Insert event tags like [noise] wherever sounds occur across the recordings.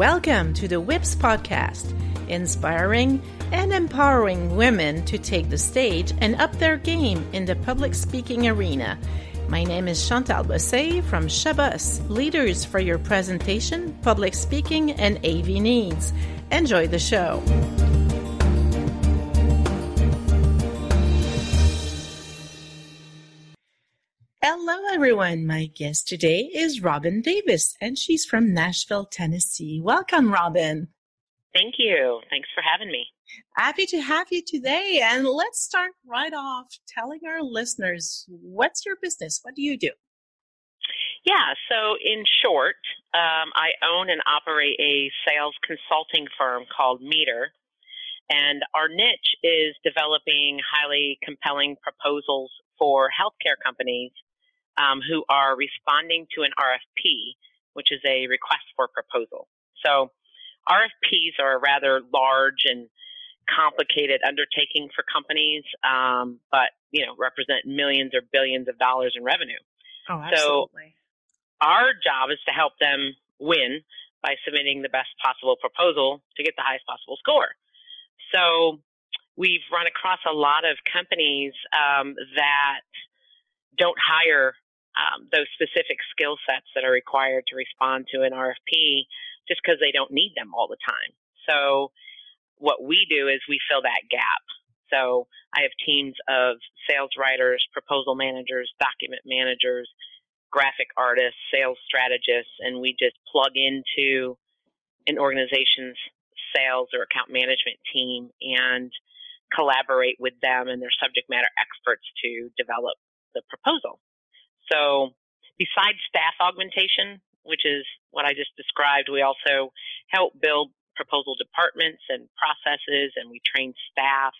Welcome to the WIPS podcast, inspiring and empowering women to take the stage and up their game in the public speaking arena. My name is Chantal Bossé from Shabus, leaders for your presentation, public speaking, and AV needs. Enjoy the show. Everyone. My guest today is Robin Davis, and she's from Nashville, Tennessee. Welcome, Robin. Thank you. Thanks for having me. Happy to have you today. And let's start right off telling our listeners what's your business? What do you do? Yeah, so in short, um, I own and operate a sales consulting firm called Meter. And our niche is developing highly compelling proposals for healthcare companies um, who are responding to an RFP, which is a request for proposal. So RFPs are a rather large and complicated undertaking for companies, um, but you know represent millions or billions of dollars in revenue. Oh, absolutely. So our job is to help them win by submitting the best possible proposal to get the highest possible score. So we've run across a lot of companies um, that don't hire um, those specific skill sets that are required to respond to an RFP just because they don't need them all the time. So what we do is we fill that gap. So I have teams of sales writers, proposal managers, document managers, graphic artists, sales strategists, and we just plug into an organization's sales or account management team and collaborate with them and their subject matter experts to develop the proposal. So besides staff augmentation, which is what I just described, we also help build proposal departments and processes, and we train staff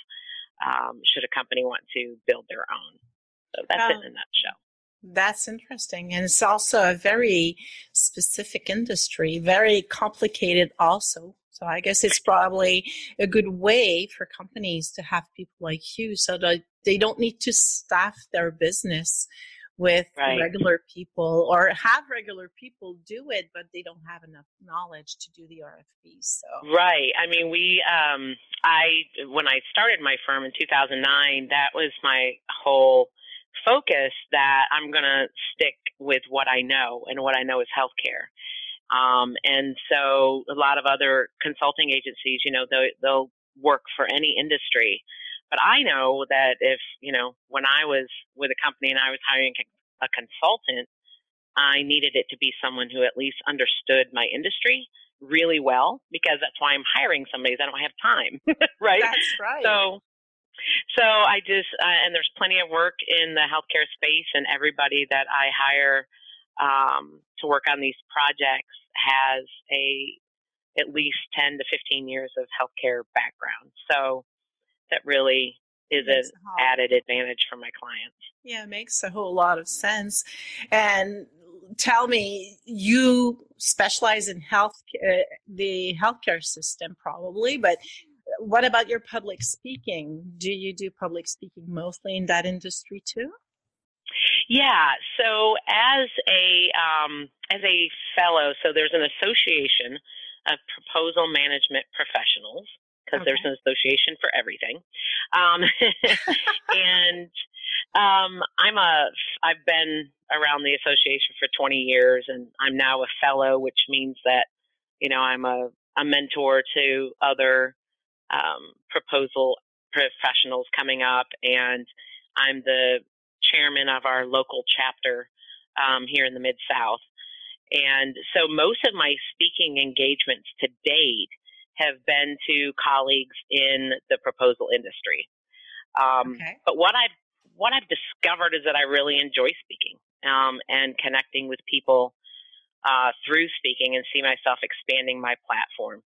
um, should a company want to build their own. So that's it in a nutshell. That's interesting. And it's also a very specific industry, very complicated also. So I guess it's probably a good way for companies to have people like you so that they don't need to staff their business with right. regular people or have regular people do it but they don't have enough knowledge to do the rfps so. Right. I mean we um i when i started my firm in 2009 that was my whole focus that i'm going to stick with what i know and what i know is healthcare. Um and so a lot of other consulting agencies you know they'll, they'll work for any industry but I know that if, you know, when I was with a company and I was hiring a consultant, I needed it to be someone who at least understood my industry really well because that's why I'm hiring somebody. is I don't have time, [laughs] right? That's right. So, so I just uh, and there's plenty of work in the healthcare space, and everybody that I hire um, to work on these projects has a at least 10 to 15 years of healthcare background. So that really is an added advantage for my clients. Yeah, it makes a whole lot of sense. And tell me, you specialize in health, uh, the healthcare system probably, but what about your public speaking? Do you do public speaking mostly in that industry too? Yeah. So as a um, as a fellow, so there's an association of proposal management professionals, because okay. there's an association for everything. Um, [laughs] and um, I'm a I've been around the association for 20 years, and I'm now a fellow, which means that you know I'm a a mentor to other um, proposal professionals coming up, and I'm the chairman of our local chapter um, here in the Mid South. And so most of my speaking engagements to date have been to colleagues in the proposal industry. Um, okay. But what I've what I've discovered is that I really enjoy speaking um, and connecting with people uh, through speaking, and see myself expanding my platform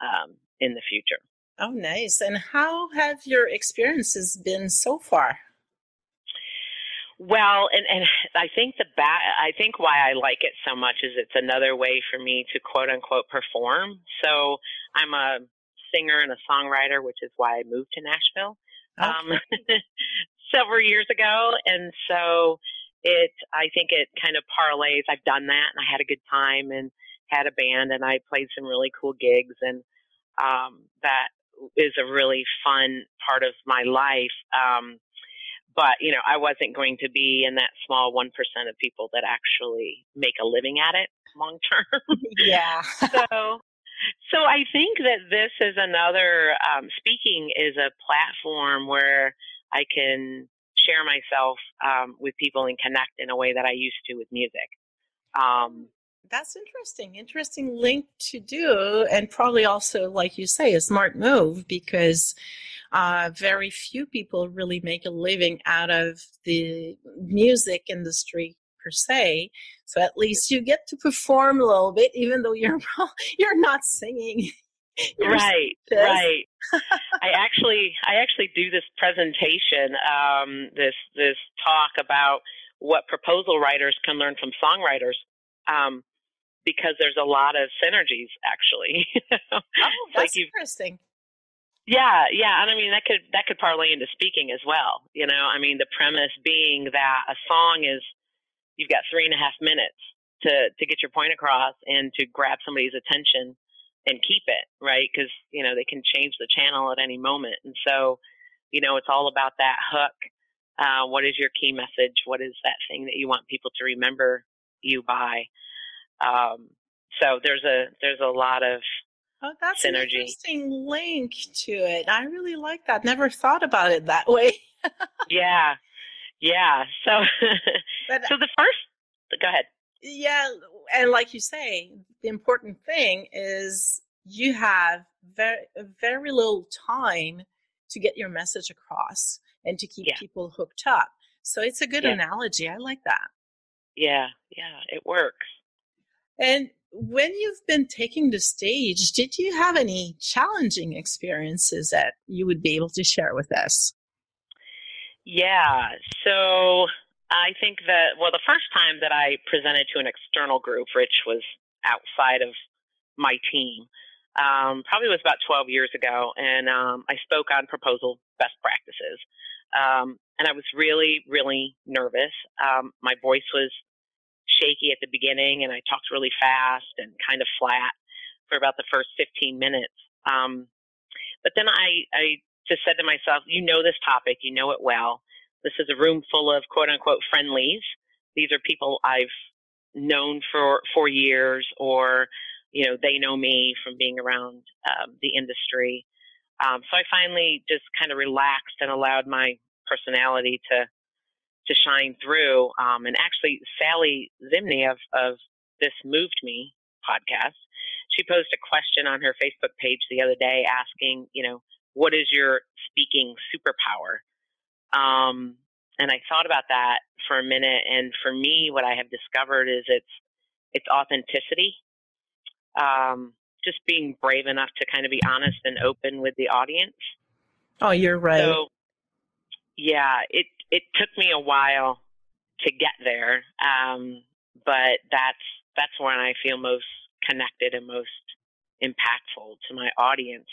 um, in the future. Oh, nice! And how have your experiences been so far? Well, and, and I think the ba- I think why I like it so much is it's another way for me to quote unquote perform. So I'm a singer and a songwriter, which is why I moved to Nashville um, [laughs] several years ago, and so it I think it kind of parlays. I've done that, and I had a good time, and had a band and I played some really cool gigs and um, that is a really fun part of my life. Um, but you know, I wasn't going to be in that small one percent of people that actually make a living at it long term. [laughs] yeah. [laughs] so, so I think that this is another um, speaking is a platform where I can share myself um, with people and connect in a way that I used to with music. Um, that's interesting. Interesting link to do, and probably also, like you say, a smart move because uh, very few people really make a living out of the music industry per se. So at least you get to perform a little bit, even though you're [laughs] you're not singing. [laughs] You're right, right. I actually I actually do this presentation, um, this this talk about what proposal writers can learn from songwriters. Um, because there's a lot of synergies actually. [laughs] oh, that's like interesting. Yeah, yeah, and I mean that could that could parlay into speaking as well. You know, I mean the premise being that a song is you've got three and a half minutes to to get your point across and to grab somebody's attention and keep it right because you know they can change the channel at any moment, and so you know it's all about that hook. Uh, what is your key message? What is that thing that you want people to remember you by? Um, so there's a there's a lot of oh, that's synergy. an interesting link to it. I really like that. Never thought about it that way. yeah, yeah. So [laughs] but, so the first, go ahead. Yeah, and like you say, the important thing is you have very very little time to get your message across and to keep yeah. people hooked up. So it's a good yeah. analogy. I like that. Yeah, yeah, it works. And when you've been taking the stage, did you have any challenging experiences that you would be able to share with us? Yeah. So I think that, well, the first time that I presented to an external group, which was outside of my team, um, probably was about 12 years ago, and um, I spoke on proposal best practices. Um, and I was really, really nervous. Um, my voice was shaky at the beginning and I talked really fast and kind of flat for about the first 15 minutes. Um, but then I, I just said to myself, you know this topic, you know it well. This is a room full of quote unquote friendlies. These are people I've known for, for years or, you know, they know me from being around um, the industry. Um, so I finally just kind of relaxed and allowed my personality to to shine through. Um, and actually, Sally Zimney of, of this Moved Me podcast, she posed a question on her Facebook page the other day asking, you know, what is your speaking superpower? Um, and I thought about that for a minute. And for me, what I have discovered is it's it's authenticity. Um, just being brave enough to kind of be honest and open with the audience. Oh, you're right. So, yeah, it it took me a while to get there, um, but that's that's when I feel most connected and most impactful to my audience.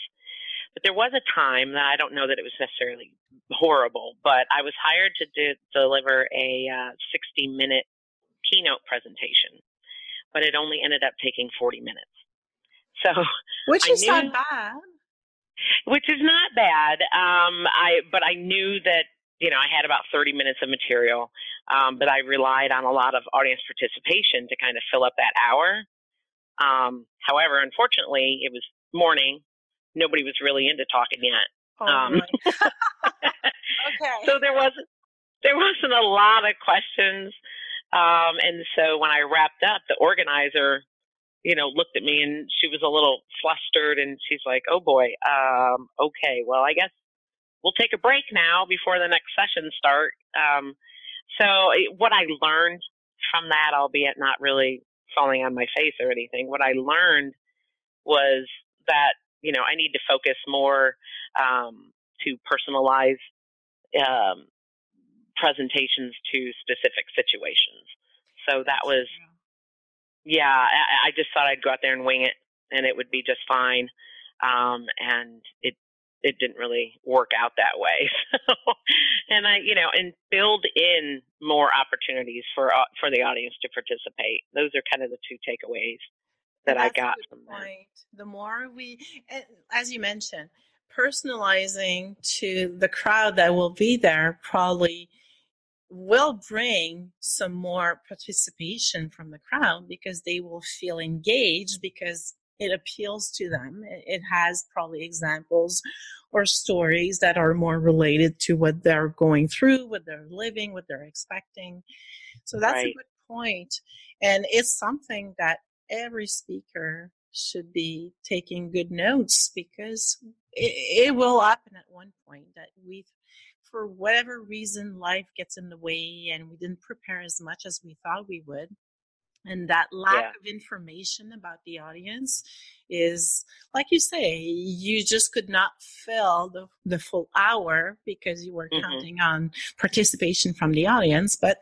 But there was a time that I don't know that it was necessarily horrible, but I was hired to do, deliver a uh, 60 minute keynote presentation, but it only ended up taking 40 minutes. So, which is knew, not bad. Which is not bad. Um, I but I knew that you know, I had about 30 minutes of material, um, but I relied on a lot of audience participation to kind of fill up that hour. Um, however, unfortunately, it was morning. Nobody was really into talking yet. Oh, um, [laughs] [laughs] okay. So there wasn't there wasn't a lot of questions, um, and so when I wrapped up, the organizer, you know, looked at me and she was a little flustered, and she's like, "Oh boy, um, okay, well, I guess we'll take a break now before the next session start. Um, so what I learned from that, albeit not really falling on my face or anything, what I learned was that you know I need to focus more um, to personalize um, presentations to specific situations. So that was, yeah, I, I, just thought I'd go out there and wing it, and it would be just fine. Um, and it it didn't really work out that way. [laughs] So, and I, you know, and build in more opportunities for uh, for the audience to participate. Those are kind of the two takeaways. that I got from point. that. The more we, as you mentioned, personalizing to the crowd that will be there probably will bring some more participation from the crowd because they will feel engaged because it appeals to them. It has probably examples or stories that are more related to what they're going through, what they're living, what they're expecting. So that's right. a good point. And it's something that every speaker should be taking good notes because it, it will happen at one point that we for whatever reason life gets in the way and we didn't prepare as much as we thought we would and that lack yeah. of information about the audience is like you say you just could not fill the, the full hour because you were mm-hmm. counting on participation from the audience but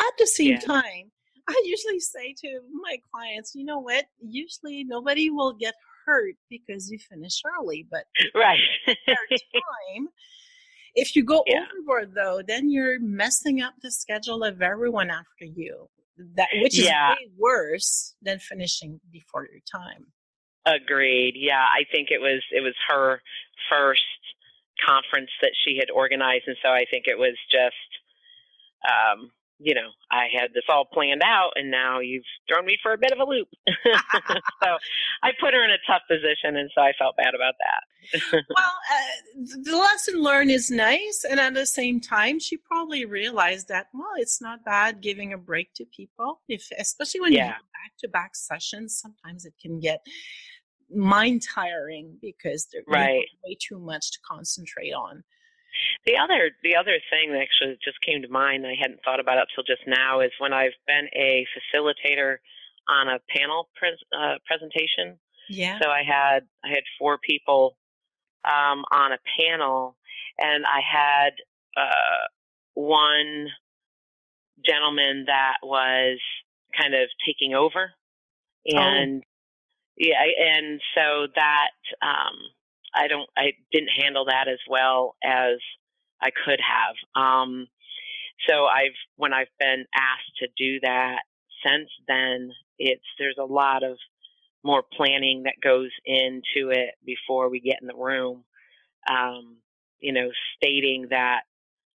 at the same yeah. time [laughs] i usually say to my clients you know what usually nobody will get hurt because you finish early but [laughs] right [laughs] time if you go yeah. overboard though then you're messing up the schedule of everyone after you that which is yeah. way worse than finishing before your time. Agreed. Yeah, I think it was it was her first conference that she had organized, and so I think it was just um, you know, I had this all planned out and now you've thrown me for a bit of a loop. [laughs] so I put her in a tough position and so I felt bad about that. [laughs] well, uh, the lesson learned is nice. And at the same time, she probably realized that, well, it's not bad giving a break to people. If, especially when yeah. you have back to back sessions, sometimes it can get mind tiring because there's right. way too much to concentrate on. The other the other thing that actually just came to mind, I hadn't thought about it till just now, is when I've been a facilitator on a panel pres, uh, presentation. Yeah. So I had I had four people um, on a panel, and I had uh, one gentleman that was kind of taking over, oh. and oh. yeah, and so that um, I don't I didn't handle that as well as I could have. Um, so I've when I've been asked to do that since then, it's there's a lot of more planning that goes into it before we get in the room. Um, you know, stating that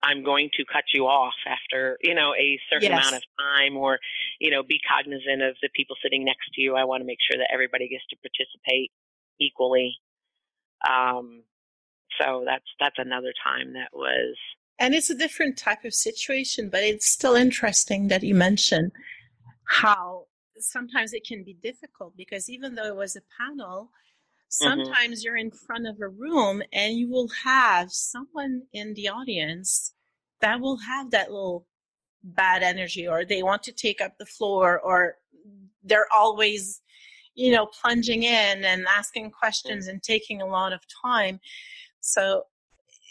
I'm going to cut you off after, you know, a certain yes. amount of time or, you know, be cognizant of the people sitting next to you. I want to make sure that everybody gets to participate equally. Um, so that's that's another time that was. And it's a different type of situation, but it's still interesting that you mention how sometimes it can be difficult because even though it was a panel, mm-hmm. sometimes mm-hmm. you're in front of a room and you will have someone in the audience that will have that little bad energy or they want to take up the floor or they're always you know, plunging in and asking questions and taking a lot of time. So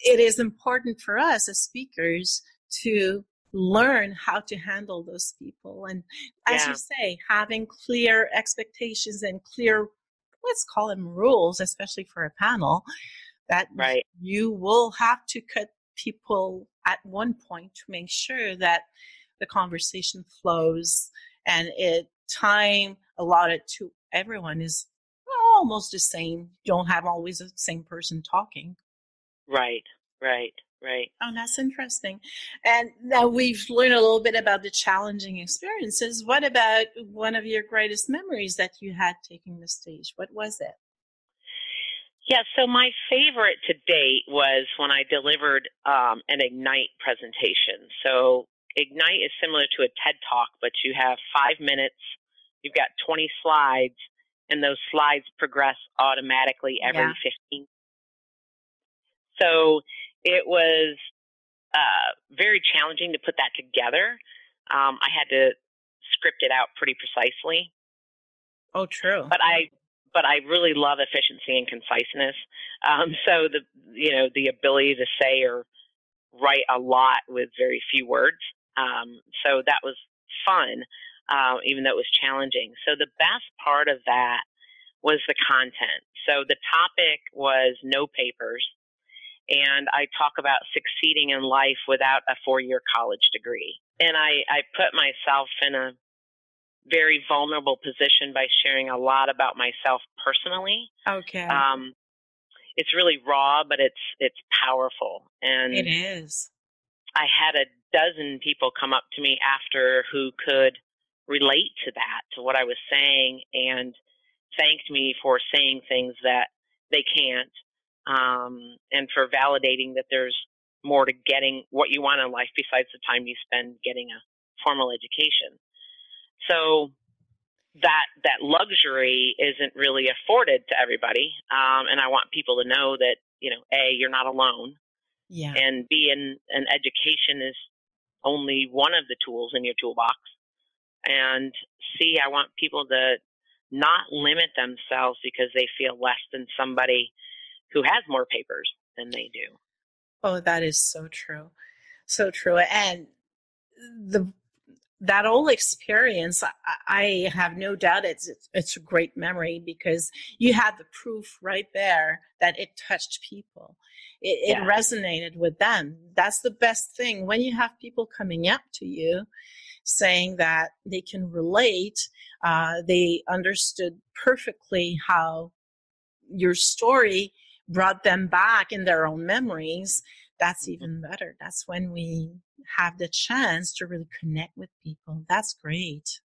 it is important for us as speakers to learn how to handle those people. And as yeah. you say, having clear expectations and clear, let's call them rules, especially for a panel, that right. you will have to cut people at one point to make sure that the conversation flows and it time allotted to everyone is almost the same. You don't have always the same person talking. Right, right, right. Oh, that's interesting. And now we've learned a little bit about the challenging experiences. What about one of your greatest memories that you had taking the stage? What was it? Yeah, so my favorite to date was when I delivered um, an Ignite presentation. So Ignite is similar to a TED Talk, but you have five minutes you've got 20 slides, and those slides progress automatically every yeah. 15. So it was uh, very challenging to put that together. Um, I had to script it out pretty precisely. Oh, true. But I, but I really love efficiency and conciseness. Um, so the, you know, the ability to say or write a lot with very few words. Um, so that was fun uh, even though it was challenging. So the best part of that was the content. So the topic was no papers, and I talk about succeeding in life without a four year college degree. And I, I put myself in a very vulnerable position by sharing a lot about myself personally. Okay. Um, it's really raw, but it's it's powerful, and it is. I had a dozen people come up to me after who could relate to that, to what I was saying, and thanked me for saying things that they can't, um, and for validating that there's more to getting what you want in life besides the time you spend getting a formal education. So that that luxury isn't really afforded to everybody, um, and I want people to know that you know, a you're not alone, yeah, and b an, an education is only one of the tools in your toolbox, and c I want people to not limit themselves because they feel less than somebody who has more papers than they do. Oh, that is so true. So true. And the that whole experience, I, I have no doubt it's, it's, it's a great memory because you had the proof right there that it touched people. It, yeah. it resonated with them. That's the best thing when you have people coming up to you saying that they can relate. Uh, they understood perfectly how your story brought them back in their own memories that's even better. That's when we have the chance to really connect with people. That's great.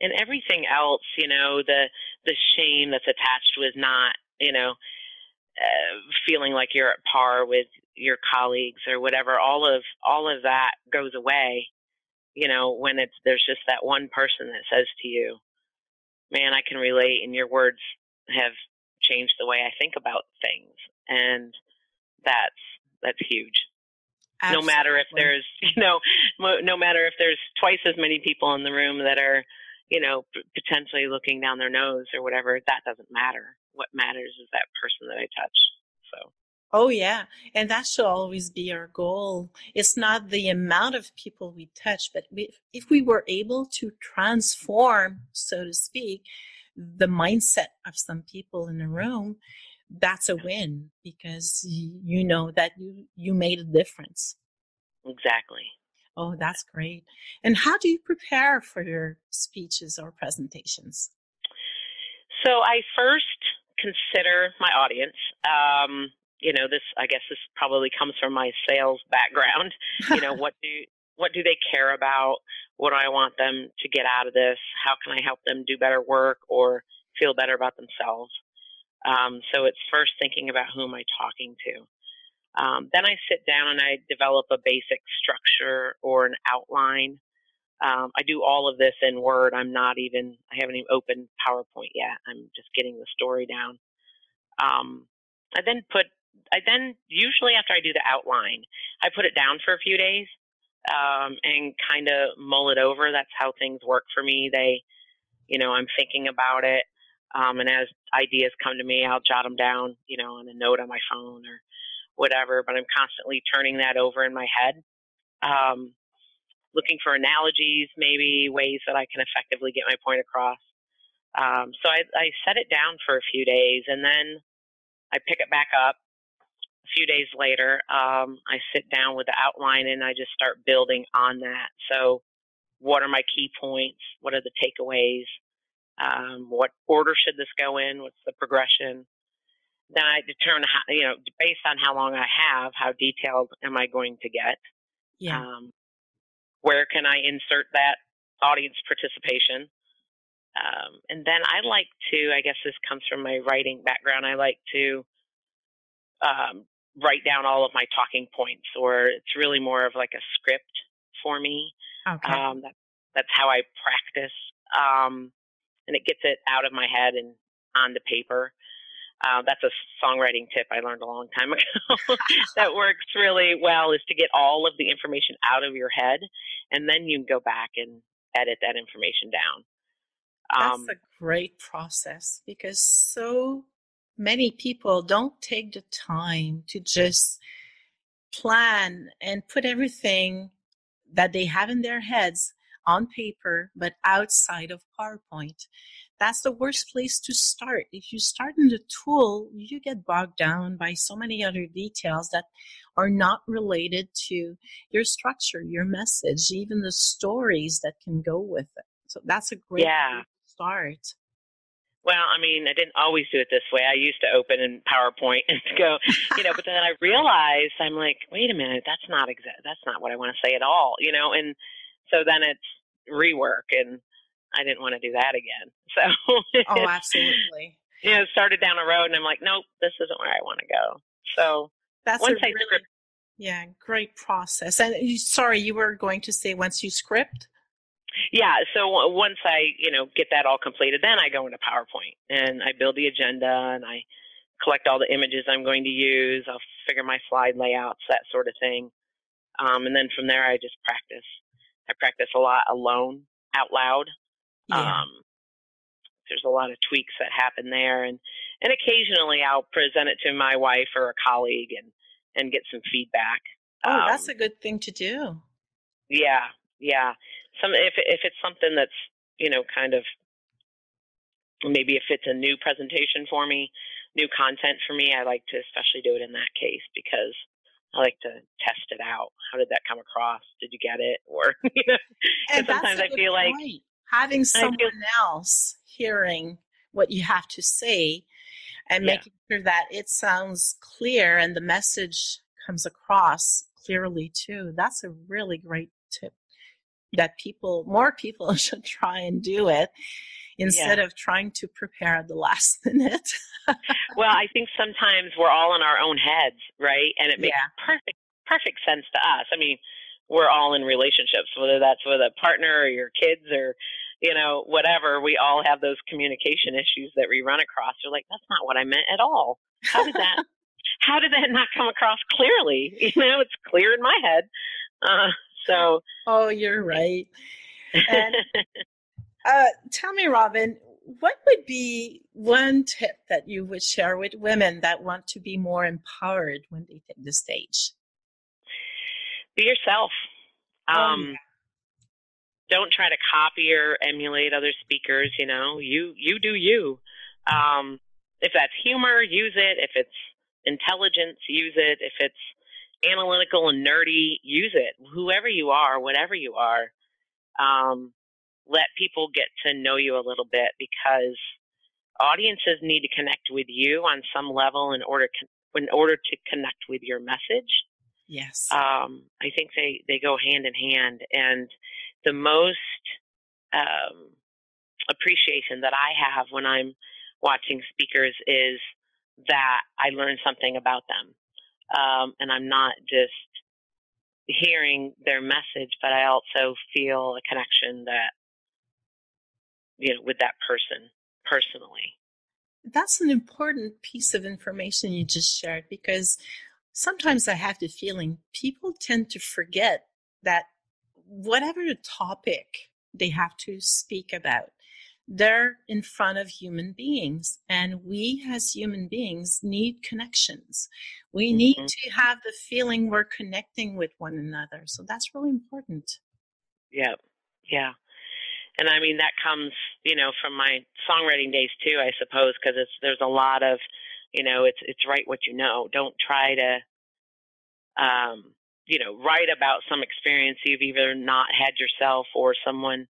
And everything else, you know, the the shame that's attached with not, you know, uh, feeling like you're at par with your colleagues or whatever. All of all of that goes away, you know, when it's there's just that one person that says to you, "Man, I can relate," and your words have changed the way I think about things, and that's that's huge. Absolutely. No matter if there's, [laughs] you know, no matter if there's twice as many people in the room that are, you know, potentially looking down their nose or whatever, that doesn't matter. What matters is that person that I touch. So. Oh yeah, and that should always be our goal. It's not the amount of people we touch, but if we were able to transform, so to speak, the mindset of some people in the room, that's a win because you know that you you made a difference. Exactly. Oh that's great. And how do you prepare for your speeches or presentations? So i first consider my audience um, you know this i guess this probably comes from my sales background you know [laughs] what do what do they care about what do i want them to get out of this how can i help them do better work or feel better about themselves um, so it's first thinking about who am I talking to. Um, then I sit down and I develop a basic structure or an outline. Um, I do all of this in Word. I'm not even, I haven't even opened PowerPoint yet. I'm just getting the story down. Um, I then put, I then, usually after I do the outline, I put it down for a few days um, and kind of mull it over. That's how things work for me. They, you know, I'm thinking about it. Um, and as ideas come to me, I'll jot them down, you know, on a note on my phone or whatever. But I'm constantly turning that over in my head, um, looking for analogies, maybe ways that I can effectively get my point across. Um, so I, I set it down for a few days, and then I pick it back up. A few days later, um, I sit down with the outline and I just start building on that. So, what are my key points? What are the takeaways? Um, what order should this go in? What's the progression? Then I determine how, you know, based on how long I have, how detailed am I going to get? Yeah. Um, where can I insert that audience participation? Um, and then I like to, I guess this comes from my writing background, I like to um, write down all of my talking points, or it's really more of like a script for me. Okay. Um, that, that's how I practice. Um, and it gets it out of my head and on the paper. Uh, that's a songwriting tip I learned a long time [laughs] ago [laughs] that works really well is to get all of the information out of your head and then you can go back and edit that information down. Um, that's a great process because so many people don't take the time to just plan and put everything that they have in their heads on paper, but outside of PowerPoint. That's the worst place to start. If you start in the tool, you get bogged down by so many other details that are not related to your structure, your message, even the stories that can go with it. So that's a great yeah. start. Well, I mean, I didn't always do it this way. I used to open in PowerPoint [laughs] and go, you know, but then I realized I'm like, wait a minute, that's not exact. That's not what I want to say at all, you know. And so then it's rework, and I didn't want to do that again. [laughs] So oh, absolutely. You know, started down a road, and I'm like, nope, this isn't where I want to go. So that's once a I really, script, yeah, great process. And you, sorry, you were going to say once you script. Yeah, so once I, you know, get that all completed, then I go into PowerPoint and I build the agenda and I collect all the images I'm going to use. I'll figure my slide layouts, that sort of thing. Um, and then from there, I just practice. I practice a lot alone, out loud. Yeah. Um, there's a lot of tweaks that happen there, and and occasionally I'll present it to my wife or a colleague and and get some feedback. Oh, um, that's a good thing to do. Yeah, yeah some if if it's something that's you know kind of maybe if it's a new presentation for me, new content for me, I like to especially do it in that case because I like to test it out. How did that come across? Did you get it? Or [laughs] you know, and sometimes I feel point. like having someone feel, else hearing what you have to say and yeah. making sure that it sounds clear and the message comes across clearly too. That's a really great tip that people, more people [laughs] should try and do it instead yeah. of trying to prepare at the last [laughs] minute. well, I think sometimes we're all in our own heads, right? And it makes yeah. perfect perfect sense to us. I mean, we're all in relationships, whether that's with a partner or your kids or you know whatever. We all have those communication issues that we run across. You're like, that's not what I meant at all. How did that? [laughs] how did that not come across clearly? You know, it's clear in my head. Uh, so, oh, you're right. And [laughs] uh, tell me, Robin, what would be one tip that you would share with women that want to be more empowered when they take the stage? Be yourself. Oh, um, yeah. Don't try to copy or emulate other speakers. You know, you you do you. Um, if that's humor, use it. If it's intelligence, use it. If it's analytical and nerdy, use it. Whoever you are, whatever you are, um, let people get to know you a little bit because audiences need to connect with you on some level in order in order to connect with your message. Yes. Um, I think they, they go hand in hand. And the most um, appreciation that I have when I'm watching speakers is that I learn something about them um, and I'm not just hearing their message, but I also feel a connection that you know with that person personally. That's an important piece of information you just shared because sometimes I have the feeling people tend to forget that whatever topic they have to speak about, they're in front of human beings and we as human beings need connections. We mm-hmm. need to have the feeling we're connecting with one another so that's really important. Yeah yeah. And i mean that comes you know from my songwriting days too i suppose because it's there's a lot of you know it's it's write what you know. Don't try to um you know write about some experience you've either not had yourself or someone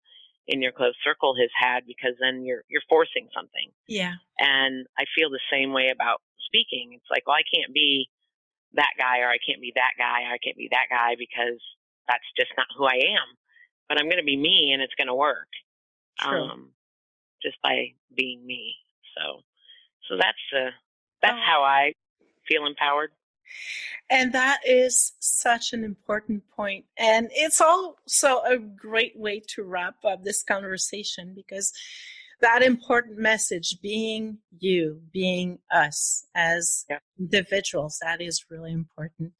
in your close circle has had because then you're you're forcing something. Yeah. And I feel the same way about speaking. It's like, well, I can't be that guy or I can't be that guy or I can't be that guy because that's just not who I am. But I'm going to be me and it's going to work. True. Um, just by being me. So, so that's uh, that's oh. how I feel empowered. And that is such an important point. And it's also a great way to wrap up this conversation because that important message being you, being us as yeah. individuals, that is really important.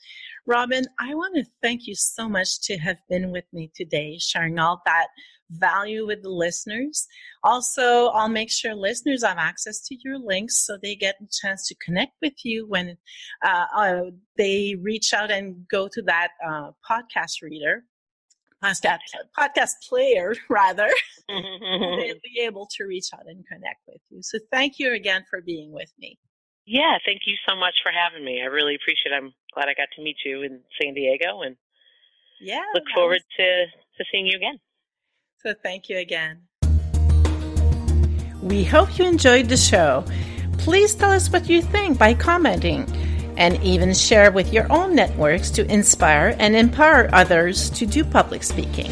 Robin, I want to thank you so much to have been with me today, sharing all that value with the listeners. Also, I'll make sure listeners have access to your links so they get a chance to connect with you when uh, uh, they reach out and go to that uh, podcast reader. Podcast, podcast player, [laughs] rather, [laughs] they'll be able to reach out and connect with you. So, thank you again for being with me. Yeah, thank you so much for having me. I really appreciate it. I'm glad I got to meet you in San Diego and yeah, look forward was... to, to seeing you again. So thank you again. We hope you enjoyed the show. Please tell us what you think by commenting and even share with your own networks to inspire and empower others to do public speaking.